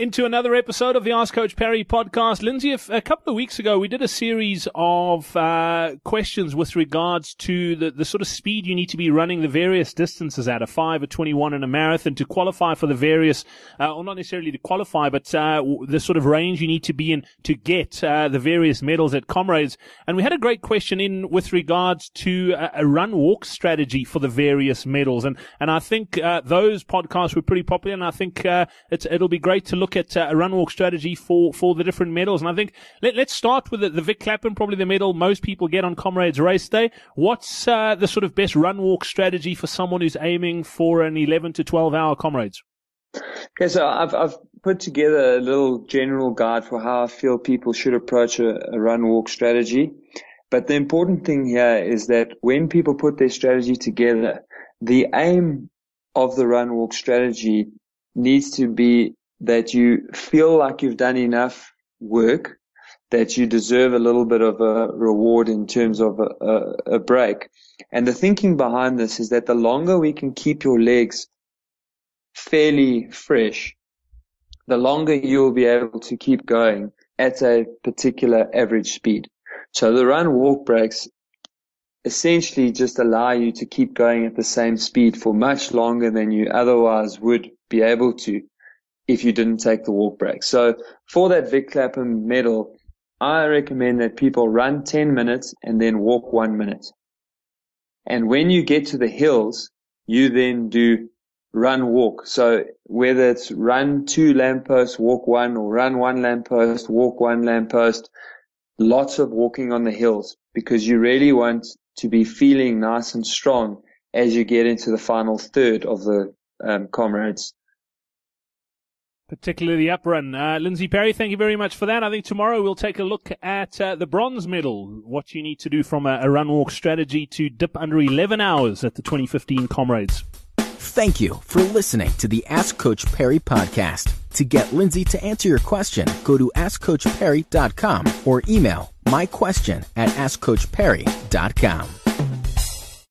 into another episode of the Ask Coach Parry podcast. Lindsay, a, couple of weeks ago, we did a series of uh, questions with regards to the, the sort of speed you need to be running the various distances at a 5, a 21, and a marathon to qualify for the various, uh, or not necessarily to qualify, but uh, the sort of range you need to be in to get uh, the various medals at Comrades. And we had a great question in with regards to a, a run walk strategy for the various medals. And, and I think uh, those podcasts were pretty popular, and I think uh, it'll be great to look look at uh, a run walk strategy for, for the different medals. And I think let, us start with the, the Vic Clapham, probably the medal most people get on Comrades Race Day. What's uh, the sort of best run walk strategy for someone who's aiming for an 11 to 12 hour Comrades? Okay, so I've, I've put together a little general guide for how I feel people should approach a, a run walk strategy. But the important thing here is that when people put their strategy together, the aim of the run walk strategy needs to be that you feel like you've done enough work that you deserve a little bit of a reward in terms of a, a, a, break. And the thinking behind this is that the longer we can keep your legs fairly fresh, the longer you'll be able to keep going at a particular average speed. So the run walk breaks essentially just allow you to keep going at the same speed for much longer than you otherwise would be able to if you didn't take the walk break. So for that Vic Clapham medal, I recommend that people run 10 minutes and then walk one minute. And when you get to the hills, you then do run walk. So whether it's run two lampposts, walk one, or run one lamppost, walk one lamppost, lots of walking on the hills because you really want to be feeling nice and strong as you get into the final third of the um, comrades particularly the up run. Uh, Lindsay Parry, thank you very much for that. I think tomorrow we'll take a look at uh, the bronze medal, what you need to do from a, a run walk strategy to dip under 11 hours at the 2015 Comrades. Thank you for listening to the Ask Coach Parry podcast. To get Lindsay to answer your question, go to AskCoachParry.com or email my question at AskCoachParry.com.